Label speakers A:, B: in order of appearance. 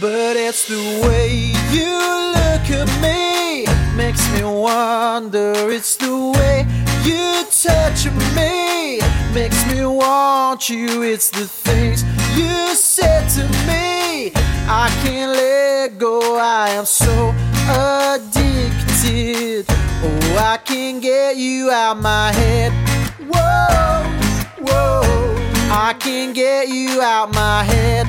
A: But it's the way you look at me makes me wonder. It's the way you touch me makes me want you. It's the things you said to me. I can't let go. I am so addicted. Oh, I can't get you out my head. Whoa, whoa. I can't get you out my head.